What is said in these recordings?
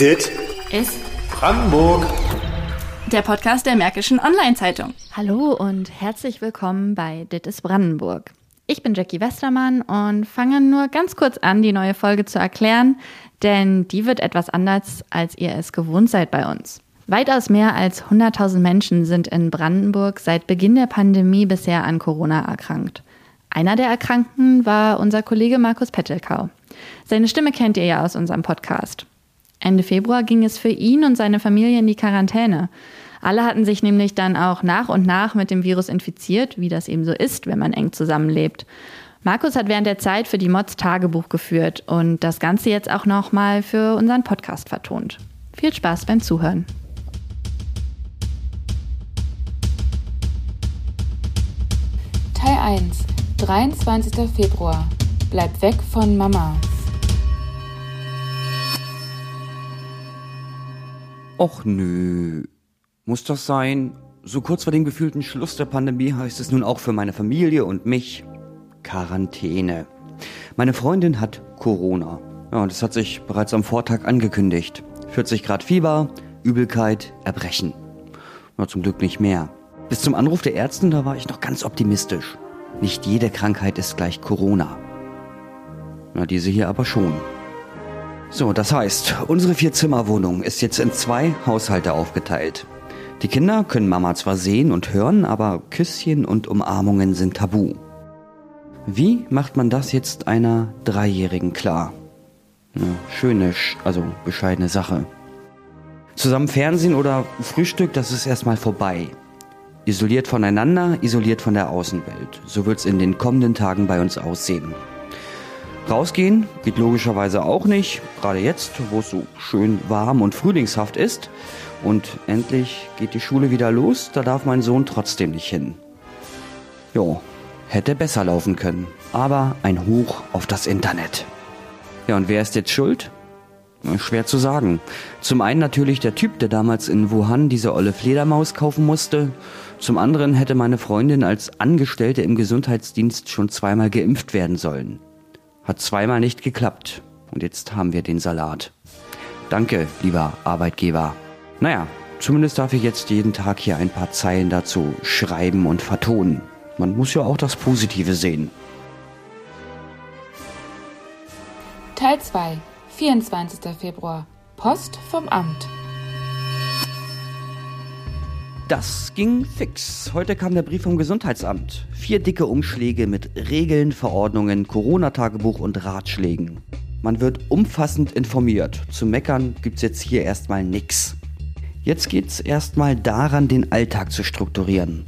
Dit ist Brandenburg. der Podcast der Märkischen Online-Zeitung. Hallo und herzlich willkommen bei Dit ist Brandenburg. Ich bin Jackie Westermann und fange nur ganz kurz an, die neue Folge zu erklären, denn die wird etwas anders, als ihr es gewohnt seid bei uns. Weitaus mehr als 100.000 Menschen sind in Brandenburg seit Beginn der Pandemie bisher an Corona erkrankt. Einer der Erkrankten war unser Kollege Markus Pettelkau. Seine Stimme kennt ihr ja aus unserem Podcast. Ende Februar ging es für ihn und seine Familie in die Quarantäne. Alle hatten sich nämlich dann auch nach und nach mit dem Virus infiziert, wie das eben so ist, wenn man eng zusammenlebt. Markus hat während der Zeit für die Mods Tagebuch geführt und das Ganze jetzt auch nochmal für unseren Podcast vertont. Viel Spaß beim Zuhören. Teil 1, 23. Februar. Bleib weg von Mama. Och nö. Muss das sein? So kurz vor dem gefühlten Schluss der Pandemie heißt es nun auch für meine Familie und mich Quarantäne. Meine Freundin hat Corona. Ja, und es hat sich bereits am Vortag angekündigt. 40 Grad Fieber, Übelkeit, Erbrechen. Ja, zum Glück nicht mehr. Bis zum Anruf der Ärztin, da war ich noch ganz optimistisch. Nicht jede Krankheit ist gleich Corona. Na, diese hier aber schon. So, das heißt, unsere Vier-Zimmer-Wohnung ist jetzt in zwei Haushalte aufgeteilt. Die Kinder können Mama zwar sehen und hören, aber Küsschen und Umarmungen sind tabu. Wie macht man das jetzt einer Dreijährigen klar? Eine schöne, sch- also bescheidene Sache. Zusammen Fernsehen oder Frühstück, das ist erstmal vorbei. Isoliert voneinander, isoliert von der Außenwelt. So wird's in den kommenden Tagen bei uns aussehen. Rausgehen geht logischerweise auch nicht, gerade jetzt, wo es so schön warm und frühlingshaft ist. Und endlich geht die Schule wieder los, da darf mein Sohn trotzdem nicht hin. Jo, hätte besser laufen können, aber ein Hoch auf das Internet. Ja, und wer ist jetzt schuld? Schwer zu sagen. Zum einen natürlich der Typ, der damals in Wuhan diese olle Fledermaus kaufen musste. Zum anderen hätte meine Freundin als Angestellte im Gesundheitsdienst schon zweimal geimpft werden sollen. Hat zweimal nicht geklappt. Und jetzt haben wir den Salat. Danke, lieber Arbeitgeber. Naja, zumindest darf ich jetzt jeden Tag hier ein paar Zeilen dazu schreiben und vertonen. Man muss ja auch das Positive sehen. Teil 2, 24. Februar. Post vom Amt. Das ging fix. Heute kam der Brief vom Gesundheitsamt. Vier dicke Umschläge mit Regeln, Verordnungen, Corona-Tagebuch und Ratschlägen. Man wird umfassend informiert. Zu meckern gibt's jetzt hier erstmal nix. Jetzt geht's erstmal daran, den Alltag zu strukturieren.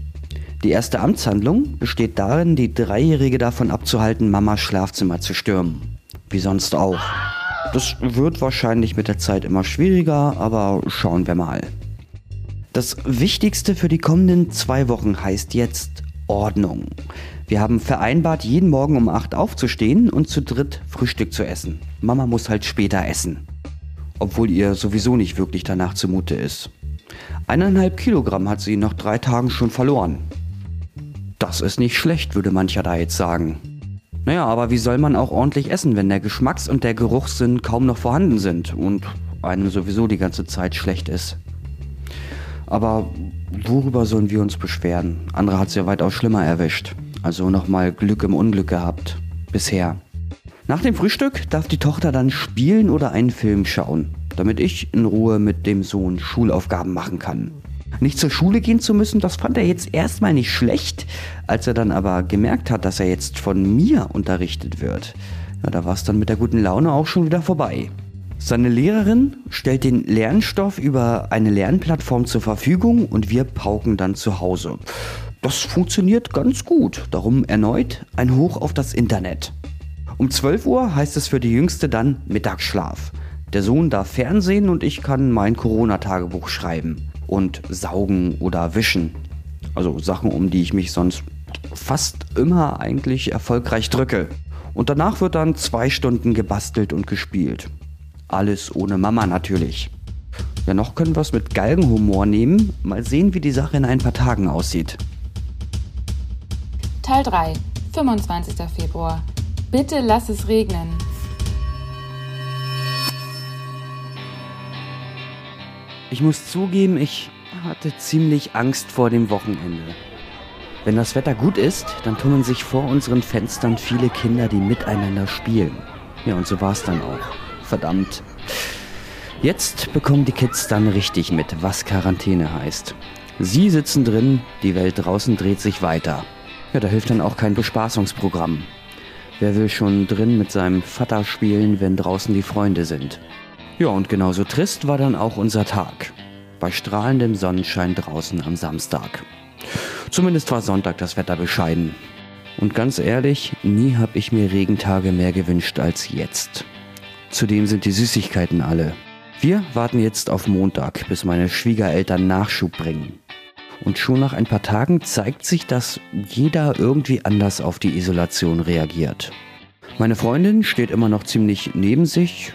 Die erste Amtshandlung besteht darin, die Dreijährige davon abzuhalten, Mamas Schlafzimmer zu stürmen. Wie sonst auch. Das wird wahrscheinlich mit der Zeit immer schwieriger, aber schauen wir mal. Das Wichtigste für die kommenden zwei Wochen heißt jetzt Ordnung. Wir haben vereinbart, jeden Morgen um 8 aufzustehen und zu dritt Frühstück zu essen. Mama muss halt später essen. Obwohl ihr sowieso nicht wirklich danach zumute ist. Eineinhalb Kilogramm hat sie nach drei Tagen schon verloren. Das ist nicht schlecht, würde mancher da jetzt sagen. Naja, aber wie soll man auch ordentlich essen, wenn der Geschmacks- und der Geruchssinn kaum noch vorhanden sind und einem sowieso die ganze Zeit schlecht ist? Aber worüber sollen wir uns beschweren? Andere hat's ja weitaus schlimmer erwischt. Also nochmal Glück im Unglück gehabt. Bisher. Nach dem Frühstück darf die Tochter dann spielen oder einen Film schauen, damit ich in Ruhe mit dem Sohn Schulaufgaben machen kann. Nicht zur Schule gehen zu müssen, das fand er jetzt erstmal nicht schlecht. Als er dann aber gemerkt hat, dass er jetzt von mir unterrichtet wird, ja, da war es dann mit der guten Laune auch schon wieder vorbei. Seine Lehrerin stellt den Lernstoff über eine Lernplattform zur Verfügung und wir pauken dann zu Hause. Das funktioniert ganz gut, darum erneut ein Hoch auf das Internet. Um 12 Uhr heißt es für die Jüngste dann Mittagsschlaf. Der Sohn darf Fernsehen und ich kann mein Corona-Tagebuch schreiben und saugen oder wischen. Also Sachen, um die ich mich sonst fast immer eigentlich erfolgreich drücke. Und danach wird dann zwei Stunden gebastelt und gespielt. Alles ohne Mama natürlich. Ja, noch können wir es mit Galgenhumor nehmen. Mal sehen, wie die Sache in ein paar Tagen aussieht. Teil 3, 25. Februar. Bitte lass es regnen. Ich muss zugeben, ich hatte ziemlich Angst vor dem Wochenende. Wenn das Wetter gut ist, dann tummeln sich vor unseren Fenstern viele Kinder, die miteinander spielen. Ja, und so war es dann auch. Verdammt. Jetzt bekommen die Kids dann richtig mit, was Quarantäne heißt. Sie sitzen drin, die Welt draußen dreht sich weiter. Ja, da hilft dann auch kein Bespaßungsprogramm. Wer will schon drin mit seinem Vater spielen, wenn draußen die Freunde sind? Ja, und genauso trist war dann auch unser Tag. Bei strahlendem Sonnenschein draußen am Samstag. Zumindest war Sonntag das Wetter bescheiden. Und ganz ehrlich, nie habe ich mir Regentage mehr gewünscht als jetzt. Zudem sind die Süßigkeiten alle. Wir warten jetzt auf Montag, bis meine Schwiegereltern Nachschub bringen. Und schon nach ein paar Tagen zeigt sich, dass jeder irgendwie anders auf die Isolation reagiert. Meine Freundin steht immer noch ziemlich neben sich.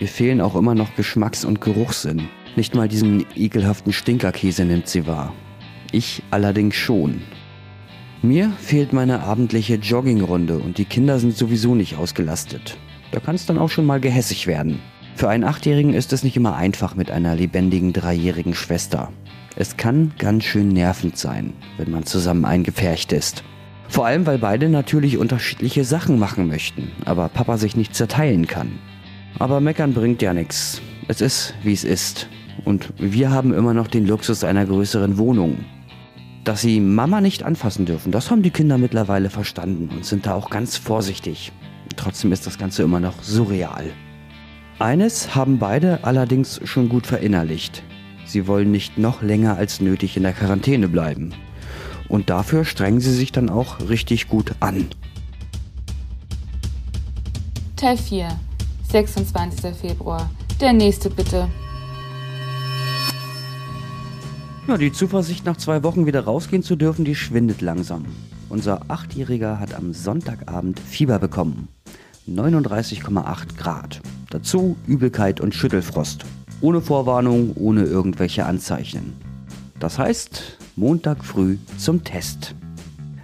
Ihr fehlen auch immer noch Geschmacks- und Geruchssinn. Nicht mal diesen ekelhaften Stinkerkäse nimmt sie wahr. Ich allerdings schon. Mir fehlt meine abendliche Joggingrunde und die Kinder sind sowieso nicht ausgelastet. Da kann es dann auch schon mal gehässig werden. Für einen Achtjährigen ist es nicht immer einfach mit einer lebendigen dreijährigen Schwester. Es kann ganz schön nervend sein, wenn man zusammen eingepfercht ist. Vor allem, weil beide natürlich unterschiedliche Sachen machen möchten, aber Papa sich nicht zerteilen kann. Aber meckern bringt ja nichts. Es ist, wie es ist. Und wir haben immer noch den Luxus einer größeren Wohnung. Dass sie Mama nicht anfassen dürfen, das haben die Kinder mittlerweile verstanden und sind da auch ganz vorsichtig. Trotzdem ist das Ganze immer noch surreal. Eines haben beide allerdings schon gut verinnerlicht. Sie wollen nicht noch länger als nötig in der Quarantäne bleiben. Und dafür strengen sie sich dann auch richtig gut an. Teil 4, 26. Februar. Der nächste bitte. Ja, die Zuversicht, nach zwei Wochen wieder rausgehen zu dürfen, die schwindet langsam. Unser Achtjähriger hat am Sonntagabend Fieber bekommen. 39,8 Grad. Dazu Übelkeit und Schüttelfrost. Ohne Vorwarnung, ohne irgendwelche Anzeichen. Das heißt, Montag früh zum Test.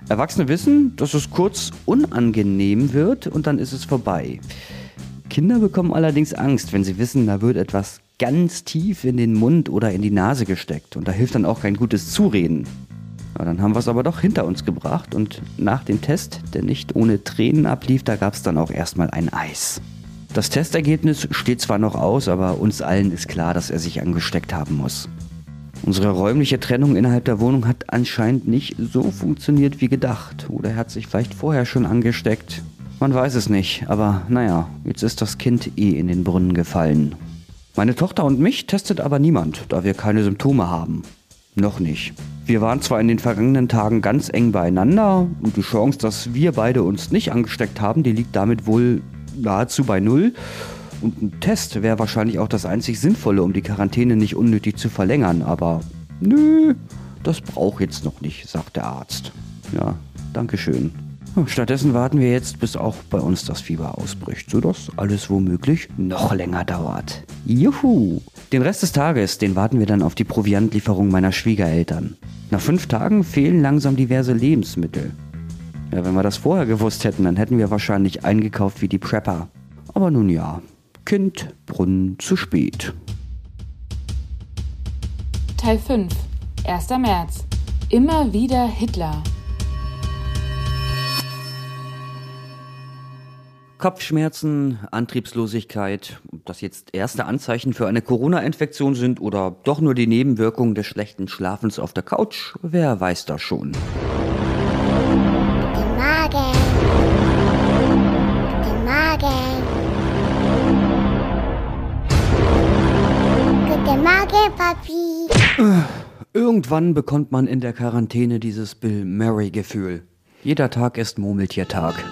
Erwachsene wissen, dass es kurz unangenehm wird und dann ist es vorbei. Kinder bekommen allerdings Angst, wenn sie wissen, da wird etwas ganz tief in den Mund oder in die Nase gesteckt und da hilft dann auch kein gutes Zureden. Ja, dann haben wir es aber doch hinter uns gebracht und nach dem Test, der nicht ohne Tränen ablief, da gab es dann auch erstmal ein Eis. Das Testergebnis steht zwar noch aus, aber uns allen ist klar, dass er sich angesteckt haben muss. Unsere räumliche Trennung innerhalb der Wohnung hat anscheinend nicht so funktioniert wie gedacht. Oder er hat sich vielleicht vorher schon angesteckt. Man weiß es nicht, aber naja, jetzt ist das Kind eh in den Brunnen gefallen. Meine Tochter und mich testet aber niemand, da wir keine Symptome haben. Noch nicht. Wir waren zwar in den vergangenen Tagen ganz eng beieinander und die Chance, dass wir beide uns nicht angesteckt haben, die liegt damit wohl nahezu bei Null. Und ein Test wäre wahrscheinlich auch das einzig Sinnvolle, um die Quarantäne nicht unnötig zu verlängern. Aber nö, das braucht jetzt noch nicht, sagt der Arzt. Ja, Dankeschön. Stattdessen warten wir jetzt, bis auch bei uns das Fieber ausbricht, sodass alles womöglich noch länger dauert. Juhu! Den Rest des Tages, den warten wir dann auf die Proviantlieferung meiner Schwiegereltern. Nach fünf Tagen fehlen langsam diverse Lebensmittel. Ja, wenn wir das vorher gewusst hätten, dann hätten wir wahrscheinlich eingekauft wie die Prepper. Aber nun ja, Kind, Brunnen zu spät. Teil 5, 1. März. Immer wieder Hitler. Kopfschmerzen, Antriebslosigkeit, ob das jetzt erste Anzeichen für eine Corona-Infektion sind oder doch nur die Nebenwirkungen des schlechten Schlafens auf der Couch, wer weiß das schon. Guten Morgen. Guten Morgen. Guten Morgen, Papi. Irgendwann bekommt man in der Quarantäne dieses Bill Murray-Gefühl. Jeder Tag ist Murmeltiertag.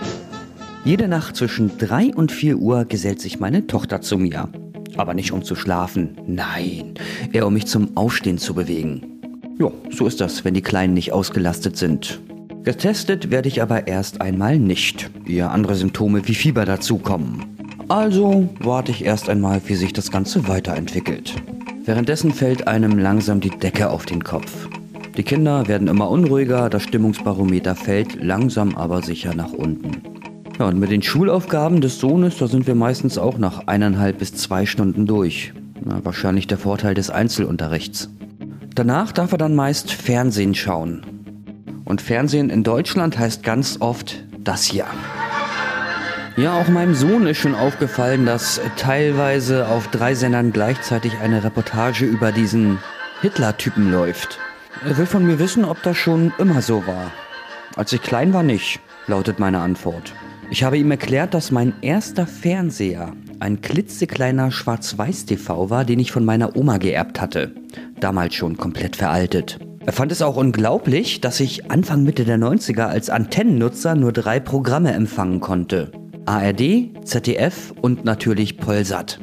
Jede Nacht zwischen 3 und 4 Uhr gesellt sich meine Tochter zu mir. Aber nicht um zu schlafen, nein, eher um mich zum Aufstehen zu bewegen. Ja, so ist das, wenn die Kleinen nicht ausgelastet sind. Getestet werde ich aber erst einmal nicht, ehe andere Symptome wie Fieber dazukommen. Also warte ich erst einmal, wie sich das Ganze weiterentwickelt. Währenddessen fällt einem langsam die Decke auf den Kopf. Die Kinder werden immer unruhiger, das Stimmungsbarometer fällt langsam aber sicher nach unten. Ja, und mit den Schulaufgaben des Sohnes, da sind wir meistens auch nach eineinhalb bis zwei Stunden durch. Na, wahrscheinlich der Vorteil des Einzelunterrichts. Danach darf er dann meist Fernsehen schauen. Und Fernsehen in Deutschland heißt ganz oft das hier. Ja, auch meinem Sohn ist schon aufgefallen, dass teilweise auf drei Sendern gleichzeitig eine Reportage über diesen Hitler-Typen läuft. Er will von mir wissen, ob das schon immer so war. Als ich klein war, nicht, lautet meine Antwort. Ich habe ihm erklärt, dass mein erster Fernseher ein klitzekleiner Schwarz-Weiß-TV war, den ich von meiner Oma geerbt hatte. Damals schon komplett veraltet. Er fand es auch unglaublich, dass ich Anfang Mitte der 90er als Antennennutzer nur drei Programme empfangen konnte. ARD, ZDF und natürlich Polsat.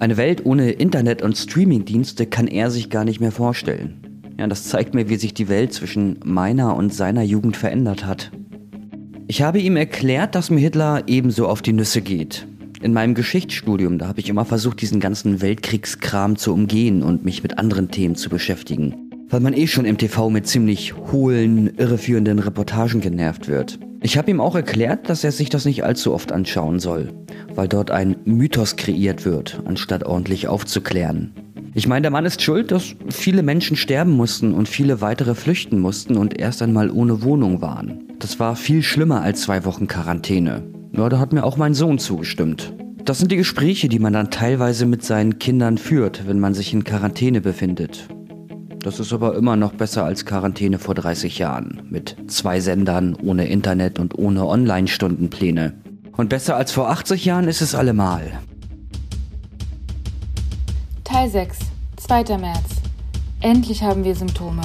Eine Welt ohne Internet und Streamingdienste kann er sich gar nicht mehr vorstellen. Ja, das zeigt mir, wie sich die Welt zwischen meiner und seiner Jugend verändert hat. Ich habe ihm erklärt, dass mir Hitler ebenso auf die Nüsse geht. In meinem Geschichtsstudium, da habe ich immer versucht, diesen ganzen Weltkriegskram zu umgehen und mich mit anderen Themen zu beschäftigen. Weil man eh schon im TV mit ziemlich hohlen, irreführenden Reportagen genervt wird. Ich habe ihm auch erklärt, dass er sich das nicht allzu oft anschauen soll, weil dort ein Mythos kreiert wird, anstatt ordentlich aufzuklären. Ich meine, der Mann ist schuld, dass viele Menschen sterben mussten und viele weitere flüchten mussten und erst einmal ohne Wohnung waren. Das war viel schlimmer als zwei Wochen Quarantäne. Ja, da hat mir auch mein Sohn zugestimmt. Das sind die Gespräche, die man dann teilweise mit seinen Kindern führt, wenn man sich in Quarantäne befindet. Das ist aber immer noch besser als Quarantäne vor 30 Jahren. Mit zwei Sendern, ohne Internet und ohne Online-Stundenpläne. Und besser als vor 80 Jahren ist es allemal. Teil 6, 2. März. Endlich haben wir Symptome.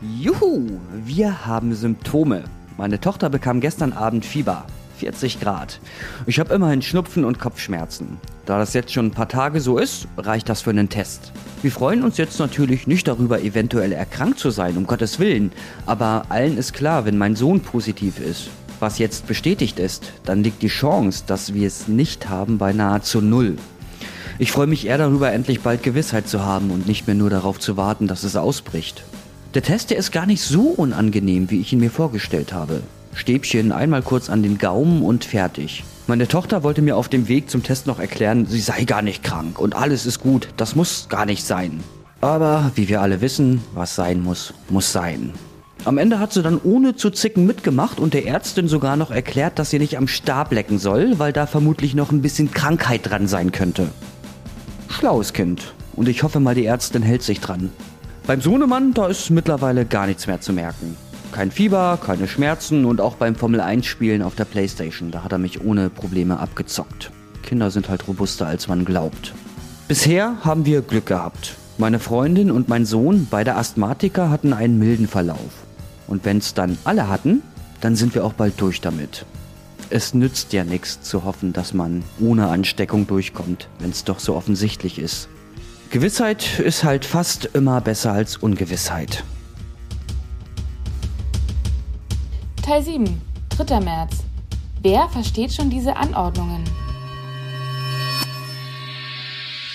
Juhu, wir haben Symptome. Meine Tochter bekam gestern Abend Fieber. 40 Grad. Ich habe immerhin Schnupfen und Kopfschmerzen. Da das jetzt schon ein paar Tage so ist, reicht das für einen Test. Wir freuen uns jetzt natürlich nicht darüber, eventuell erkrankt zu sein, um Gottes Willen. Aber allen ist klar, wenn mein Sohn positiv ist, was jetzt bestätigt ist, dann liegt die Chance, dass wir es nicht haben, bei nahezu null. Ich freue mich eher darüber, endlich bald Gewissheit zu haben und nicht mehr nur darauf zu warten, dass es ausbricht. Der Test, der ist gar nicht so unangenehm, wie ich ihn mir vorgestellt habe. Stäbchen einmal kurz an den Gaumen und fertig. Meine Tochter wollte mir auf dem Weg zum Test noch erklären, sie sei gar nicht krank und alles ist gut, das muss gar nicht sein. Aber wie wir alle wissen, was sein muss, muss sein. Am Ende hat sie dann ohne zu zicken mitgemacht und der Ärztin sogar noch erklärt, dass sie nicht am Stab lecken soll, weil da vermutlich noch ein bisschen Krankheit dran sein könnte. Schlaues Kind. Und ich hoffe mal, die Ärztin hält sich dran. Beim Sohnemann, da ist mittlerweile gar nichts mehr zu merken. Kein Fieber, keine Schmerzen und auch beim Formel 1 Spielen auf der Playstation, da hat er mich ohne Probleme abgezockt. Kinder sind halt robuster als man glaubt. Bisher haben wir Glück gehabt. Meine Freundin und mein Sohn, beide Asthmatiker, hatten einen milden Verlauf. Und wenn es dann alle hatten, dann sind wir auch bald durch damit. Es nützt ja nichts zu hoffen, dass man ohne Ansteckung durchkommt, wenn es doch so offensichtlich ist. Gewissheit ist halt fast immer besser als Ungewissheit. Teil 7, 3. März. Wer versteht schon diese Anordnungen?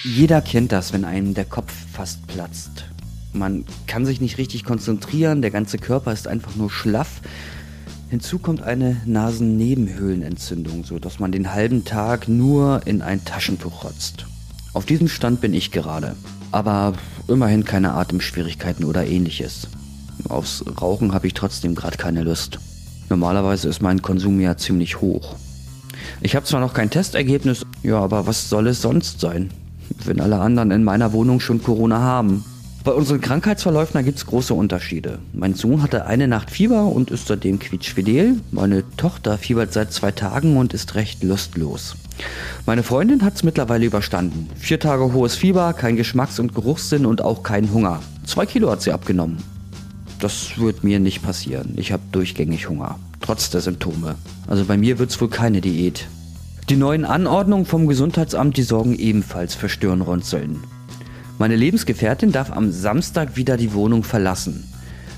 Jeder kennt das, wenn einem der Kopf fast platzt. Man kann sich nicht richtig konzentrieren, der ganze Körper ist einfach nur schlaff. Hinzu kommt eine Nasennebenhöhlenentzündung, so dass man den halben Tag nur in ein Taschentuch rotzt. Auf diesem Stand bin ich gerade. Aber immerhin keine Atemschwierigkeiten oder ähnliches. Aufs Rauchen habe ich trotzdem gerade keine Lust. Normalerweise ist mein Konsum ja ziemlich hoch. Ich habe zwar noch kein Testergebnis, ja, aber was soll es sonst sein, wenn alle anderen in meiner Wohnung schon Corona haben? Bei unseren Krankheitsverläufen gibt es große Unterschiede. Mein Sohn hatte eine Nacht Fieber und ist seitdem quietschfidel. Meine Tochter fiebert seit zwei Tagen und ist recht lustlos. Meine Freundin hat es mittlerweile überstanden. Vier Tage hohes Fieber, kein Geschmacks- und Geruchssinn und auch kein Hunger. Zwei Kilo hat sie abgenommen. Das wird mir nicht passieren. Ich habe durchgängig Hunger. Trotz der Symptome. Also bei mir wird es wohl keine Diät. Die neuen Anordnungen vom Gesundheitsamt, die sorgen ebenfalls für Stirnrunzeln. Meine Lebensgefährtin darf am Samstag wieder die Wohnung verlassen.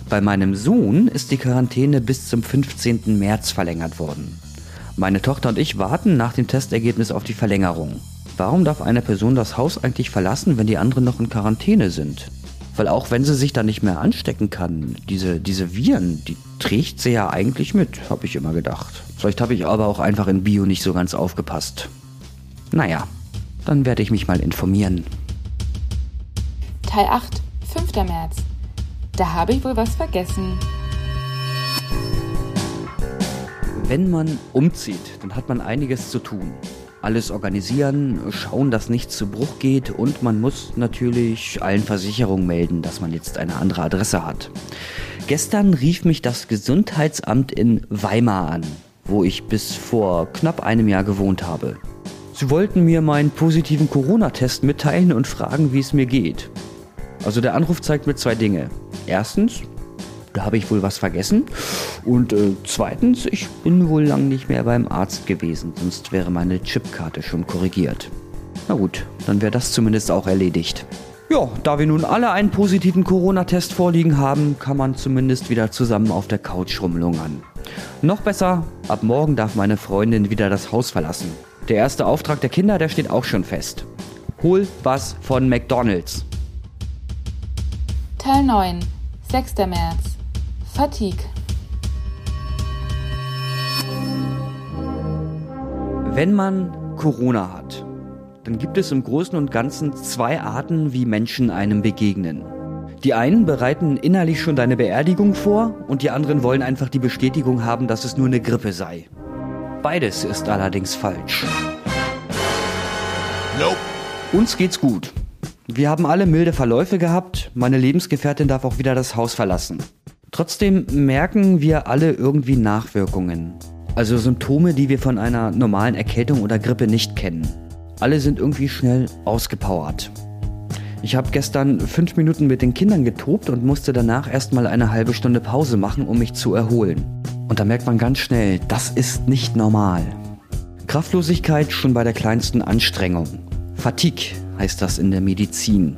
Bei meinem Sohn ist die Quarantäne bis zum 15. März verlängert worden. Meine Tochter und ich warten nach dem Testergebnis auf die Verlängerung. Warum darf eine Person das Haus eigentlich verlassen, wenn die anderen noch in Quarantäne sind? Weil auch wenn sie sich da nicht mehr anstecken kann, diese, diese Viren, die trägt sie ja eigentlich mit, habe ich immer gedacht. Vielleicht habe ich aber auch einfach in Bio nicht so ganz aufgepasst. Naja, dann werde ich mich mal informieren. Teil 8, 5. März. Da habe ich wohl was vergessen. Wenn man umzieht, dann hat man einiges zu tun. Alles organisieren, schauen, dass nichts zu Bruch geht und man muss natürlich allen Versicherungen melden, dass man jetzt eine andere Adresse hat. Gestern rief mich das Gesundheitsamt in Weimar an, wo ich bis vor knapp einem Jahr gewohnt habe. Sie wollten mir meinen positiven Corona-Test mitteilen und fragen, wie es mir geht. Also der Anruf zeigt mir zwei Dinge. Erstens, da habe ich wohl was vergessen. Und äh, zweitens, ich bin wohl lang nicht mehr beim Arzt gewesen, sonst wäre meine Chipkarte schon korrigiert. Na gut, dann wäre das zumindest auch erledigt. Ja, da wir nun alle einen positiven Corona-Test vorliegen haben, kann man zumindest wieder zusammen auf der Couch rumlungern. Noch besser, ab morgen darf meine Freundin wieder das Haus verlassen. Der erste Auftrag der Kinder, der steht auch schon fest. Hol was von McDonald's. Teil 9, 6. März. Fatigue. Wenn man Corona hat, dann gibt es im Großen und Ganzen zwei Arten, wie Menschen einem begegnen. Die einen bereiten innerlich schon deine Beerdigung vor und die anderen wollen einfach die Bestätigung haben, dass es nur eine Grippe sei. Beides ist allerdings falsch. Nope. Uns geht's gut. Wir haben alle milde Verläufe gehabt, meine Lebensgefährtin darf auch wieder das Haus verlassen. Trotzdem merken wir alle irgendwie Nachwirkungen. Also Symptome, die wir von einer normalen Erkältung oder Grippe nicht kennen. Alle sind irgendwie schnell ausgepowert. Ich habe gestern fünf Minuten mit den Kindern getobt und musste danach erstmal eine halbe Stunde Pause machen, um mich zu erholen. Und da merkt man ganz schnell, das ist nicht normal. Kraftlosigkeit schon bei der kleinsten Anstrengung. Fatigue heißt das in der Medizin.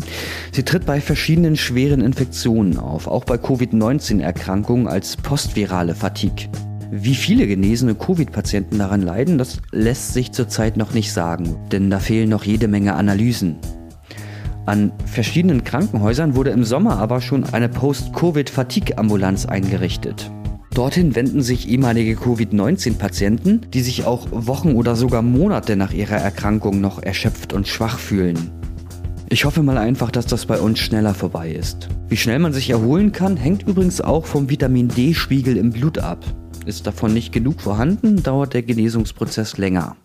Sie tritt bei verschiedenen schweren Infektionen auf, auch bei Covid-19-Erkrankungen als postvirale Fatigue. Wie viele genesene Covid-Patienten daran leiden, das lässt sich zurzeit noch nicht sagen, denn da fehlen noch jede Menge Analysen. An verschiedenen Krankenhäusern wurde im Sommer aber schon eine Post-Covid-Fatigue-Ambulanz eingerichtet. Dorthin wenden sich ehemalige Covid-19-Patienten, die sich auch Wochen oder sogar Monate nach ihrer Erkrankung noch erschöpft und schwach fühlen. Ich hoffe mal einfach, dass das bei uns schneller vorbei ist. Wie schnell man sich erholen kann, hängt übrigens auch vom Vitamin D-Spiegel im Blut ab. Ist davon nicht genug vorhanden, dauert der Genesungsprozess länger.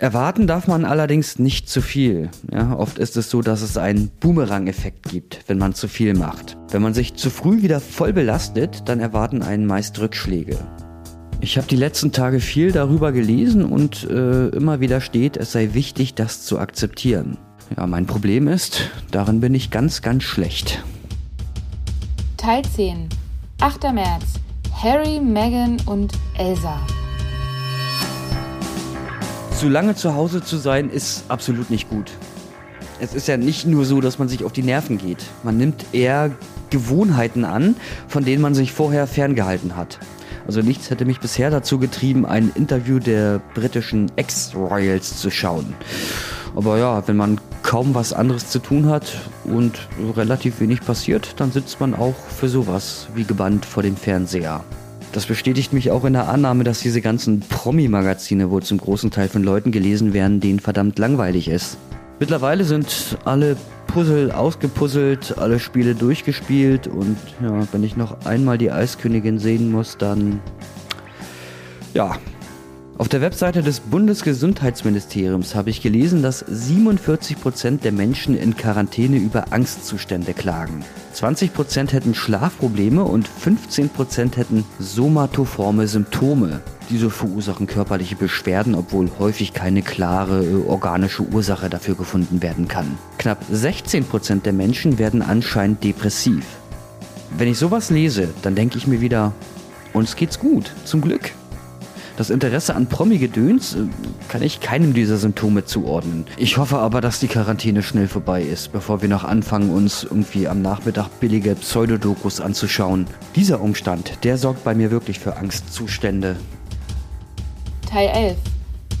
Erwarten darf man allerdings nicht zu viel. Ja, oft ist es so, dass es einen Boomerang-Effekt gibt, wenn man zu viel macht. Wenn man sich zu früh wieder voll belastet, dann erwarten einen meist Rückschläge. Ich habe die letzten Tage viel darüber gelesen und äh, immer wieder steht, es sei wichtig, das zu akzeptieren. Ja, mein Problem ist, darin bin ich ganz, ganz schlecht. Teil 10, 8. März. Harry, Meghan und Elsa. Zu lange zu Hause zu sein, ist absolut nicht gut. Es ist ja nicht nur so, dass man sich auf die Nerven geht. Man nimmt eher Gewohnheiten an, von denen man sich vorher ferngehalten hat. Also nichts hätte mich bisher dazu getrieben, ein Interview der britischen Ex-Royals zu schauen. Aber ja, wenn man kaum was anderes zu tun hat und relativ wenig passiert, dann sitzt man auch für sowas wie gebannt vor dem Fernseher. Das bestätigt mich auch in der Annahme, dass diese ganzen Promi-Magazine wohl zum großen Teil von Leuten gelesen werden, denen verdammt langweilig ist. Mittlerweile sind alle Puzzle ausgepuzzelt, alle Spiele durchgespielt und ja, wenn ich noch einmal die Eiskönigin sehen muss, dann ja. Auf der Webseite des Bundesgesundheitsministeriums habe ich gelesen, dass 47 Prozent der Menschen in Quarantäne über Angstzustände klagen. 20% hätten Schlafprobleme und 15% hätten somatoforme Symptome. Diese verursachen körperliche Beschwerden, obwohl häufig keine klare äh, organische Ursache dafür gefunden werden kann. Knapp 16% der Menschen werden anscheinend depressiv. Wenn ich sowas lese, dann denke ich mir wieder, uns geht's gut, zum Glück. Das Interesse an Promi-Gedöns äh, kann ich keinem dieser Symptome zuordnen. Ich hoffe aber, dass die Quarantäne schnell vorbei ist, bevor wir noch anfangen, uns irgendwie am Nachmittag billige Pseudodokus anzuschauen. Dieser Umstand, der sorgt bei mir wirklich für Angstzustände. Teil 11,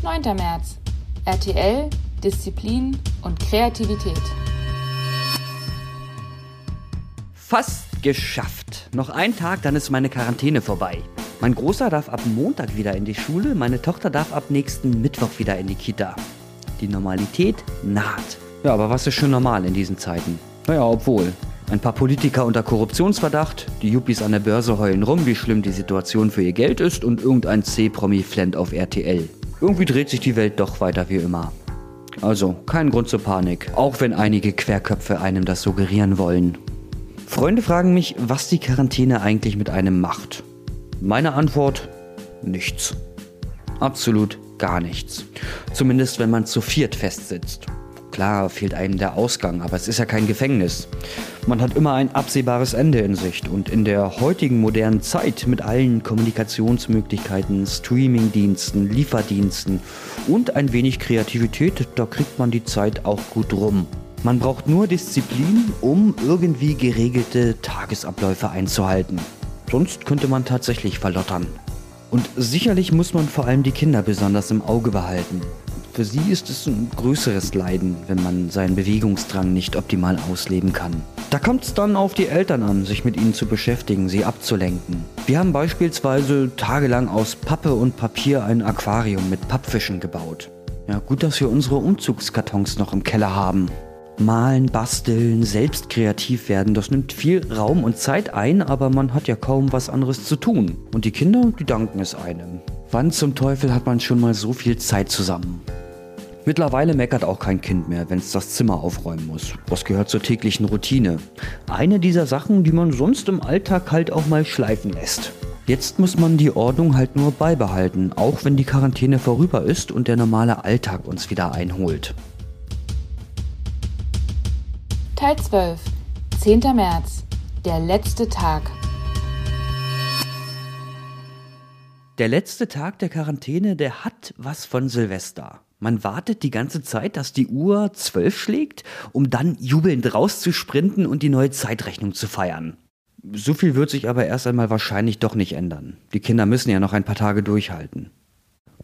9. März. RTL, Disziplin und Kreativität. Fast geschafft. Noch ein Tag, dann ist meine Quarantäne vorbei. Mein Großer darf ab Montag wieder in die Schule, meine Tochter darf ab nächsten Mittwoch wieder in die Kita. Die Normalität naht. Ja, aber was ist schon normal in diesen Zeiten? Naja, obwohl. Ein paar Politiker unter Korruptionsverdacht, die Yuppies an der Börse heulen rum, wie schlimm die Situation für ihr Geld ist und irgendein C-Promi flennt auf RTL. Irgendwie dreht sich die Welt doch weiter wie immer. Also, kein Grund zur Panik, auch wenn einige Querköpfe einem das suggerieren wollen. Freunde fragen mich, was die Quarantäne eigentlich mit einem macht. Meine Antwort, nichts. Absolut gar nichts. Zumindest wenn man zu viert festsitzt. Klar fehlt einem der Ausgang, aber es ist ja kein Gefängnis. Man hat immer ein absehbares Ende in Sicht und in der heutigen modernen Zeit mit allen Kommunikationsmöglichkeiten, Streamingdiensten, Lieferdiensten und ein wenig Kreativität, da kriegt man die Zeit auch gut rum. Man braucht nur Disziplin, um irgendwie geregelte Tagesabläufe einzuhalten. Sonst könnte man tatsächlich verlottern. Und sicherlich muss man vor allem die Kinder besonders im Auge behalten. Für sie ist es ein größeres Leiden, wenn man seinen Bewegungsdrang nicht optimal ausleben kann. Da kommt es dann auf die Eltern an, sich mit ihnen zu beschäftigen, sie abzulenken. Wir haben beispielsweise tagelang aus Pappe und Papier ein Aquarium mit Pappfischen gebaut. Ja, gut, dass wir unsere Umzugskartons noch im Keller haben. Malen, basteln, selbst kreativ werden, das nimmt viel Raum und Zeit ein, aber man hat ja kaum was anderes zu tun. Und die Kinder, die danken es einem. Wann zum Teufel hat man schon mal so viel Zeit zusammen? Mittlerweile meckert auch kein Kind mehr, wenn es das Zimmer aufräumen muss. Das gehört zur täglichen Routine. Eine dieser Sachen, die man sonst im Alltag halt auch mal schleifen lässt. Jetzt muss man die Ordnung halt nur beibehalten, auch wenn die Quarantäne vorüber ist und der normale Alltag uns wieder einholt. Teil 12. 10. März. Der letzte Tag. Der letzte Tag der Quarantäne, der hat was von Silvester. Man wartet die ganze Zeit, dass die Uhr zwölf schlägt, um dann jubelnd rauszusprinten und die neue Zeitrechnung zu feiern. So viel wird sich aber erst einmal wahrscheinlich doch nicht ändern. Die Kinder müssen ja noch ein paar Tage durchhalten.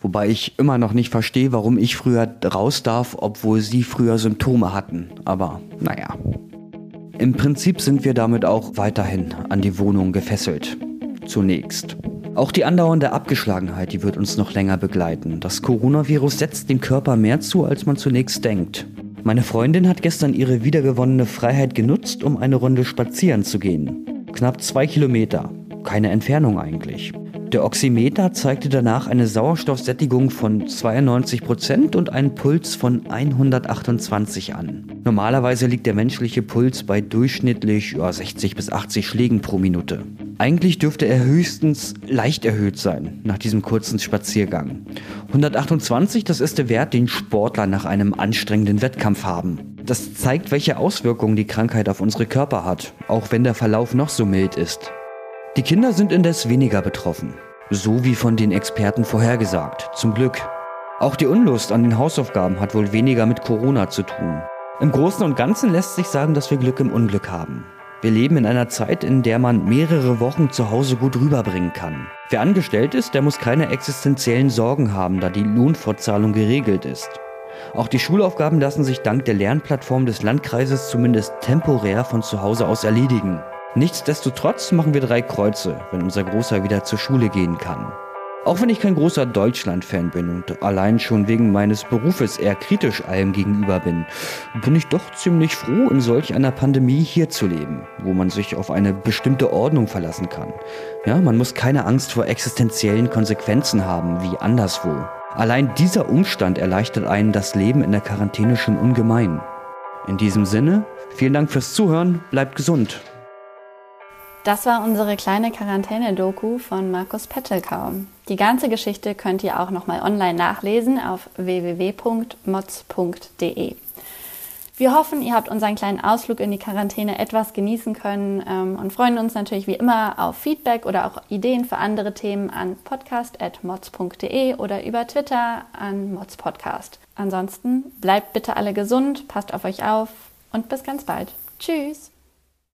Wobei ich immer noch nicht verstehe, warum ich früher raus darf, obwohl sie früher Symptome hatten. Aber naja. Im Prinzip sind wir damit auch weiterhin an die Wohnung gefesselt. Zunächst. Auch die andauernde Abgeschlagenheit, die wird uns noch länger begleiten. Das Coronavirus setzt dem Körper mehr zu, als man zunächst denkt. Meine Freundin hat gestern ihre wiedergewonnene Freiheit genutzt, um eine Runde spazieren zu gehen. Knapp zwei Kilometer. Keine Entfernung eigentlich. Der Oximeter zeigte danach eine Sauerstoffsättigung von 92 Prozent und einen Puls von 128 an. Normalerweise liegt der menschliche Puls bei durchschnittlich ja, 60 bis 80 Schlägen pro Minute. Eigentlich dürfte er höchstens leicht erhöht sein nach diesem kurzen Spaziergang. 128, das ist der Wert, den Sportler nach einem anstrengenden Wettkampf haben. Das zeigt, welche Auswirkungen die Krankheit auf unsere Körper hat, auch wenn der Verlauf noch so mild ist. Die Kinder sind indes weniger betroffen. So wie von den Experten vorhergesagt, zum Glück. Auch die Unlust an den Hausaufgaben hat wohl weniger mit Corona zu tun. Im Großen und Ganzen lässt sich sagen, dass wir Glück im Unglück haben. Wir leben in einer Zeit, in der man mehrere Wochen zu Hause gut rüberbringen kann. Wer angestellt ist, der muss keine existenziellen Sorgen haben, da die Lohnfortzahlung geregelt ist. Auch die Schulaufgaben lassen sich dank der Lernplattform des Landkreises zumindest temporär von zu Hause aus erledigen. Nichtsdestotrotz machen wir drei Kreuze, wenn unser Großer wieder zur Schule gehen kann. Auch wenn ich kein großer Deutschland-Fan bin und allein schon wegen meines Berufes eher kritisch allem gegenüber bin, bin ich doch ziemlich froh, in solch einer Pandemie hier zu leben, wo man sich auf eine bestimmte Ordnung verlassen kann. Ja, man muss keine Angst vor existenziellen Konsequenzen haben, wie anderswo. Allein dieser Umstand erleichtert einen das Leben in der Quarantäne schon ungemein. In diesem Sinne, vielen Dank fürs Zuhören, bleibt gesund. Das war unsere kleine Quarantäne-Doku von Markus Pettelkau. Die ganze Geschichte könnt ihr auch nochmal online nachlesen auf www.mods.de. Wir hoffen, ihr habt unseren kleinen Ausflug in die Quarantäne etwas genießen können ähm, und freuen uns natürlich wie immer auf Feedback oder auch Ideen für andere Themen an podcast.mods.de oder über Twitter an modspodcast. Ansonsten bleibt bitte alle gesund, passt auf euch auf und bis ganz bald. Tschüss!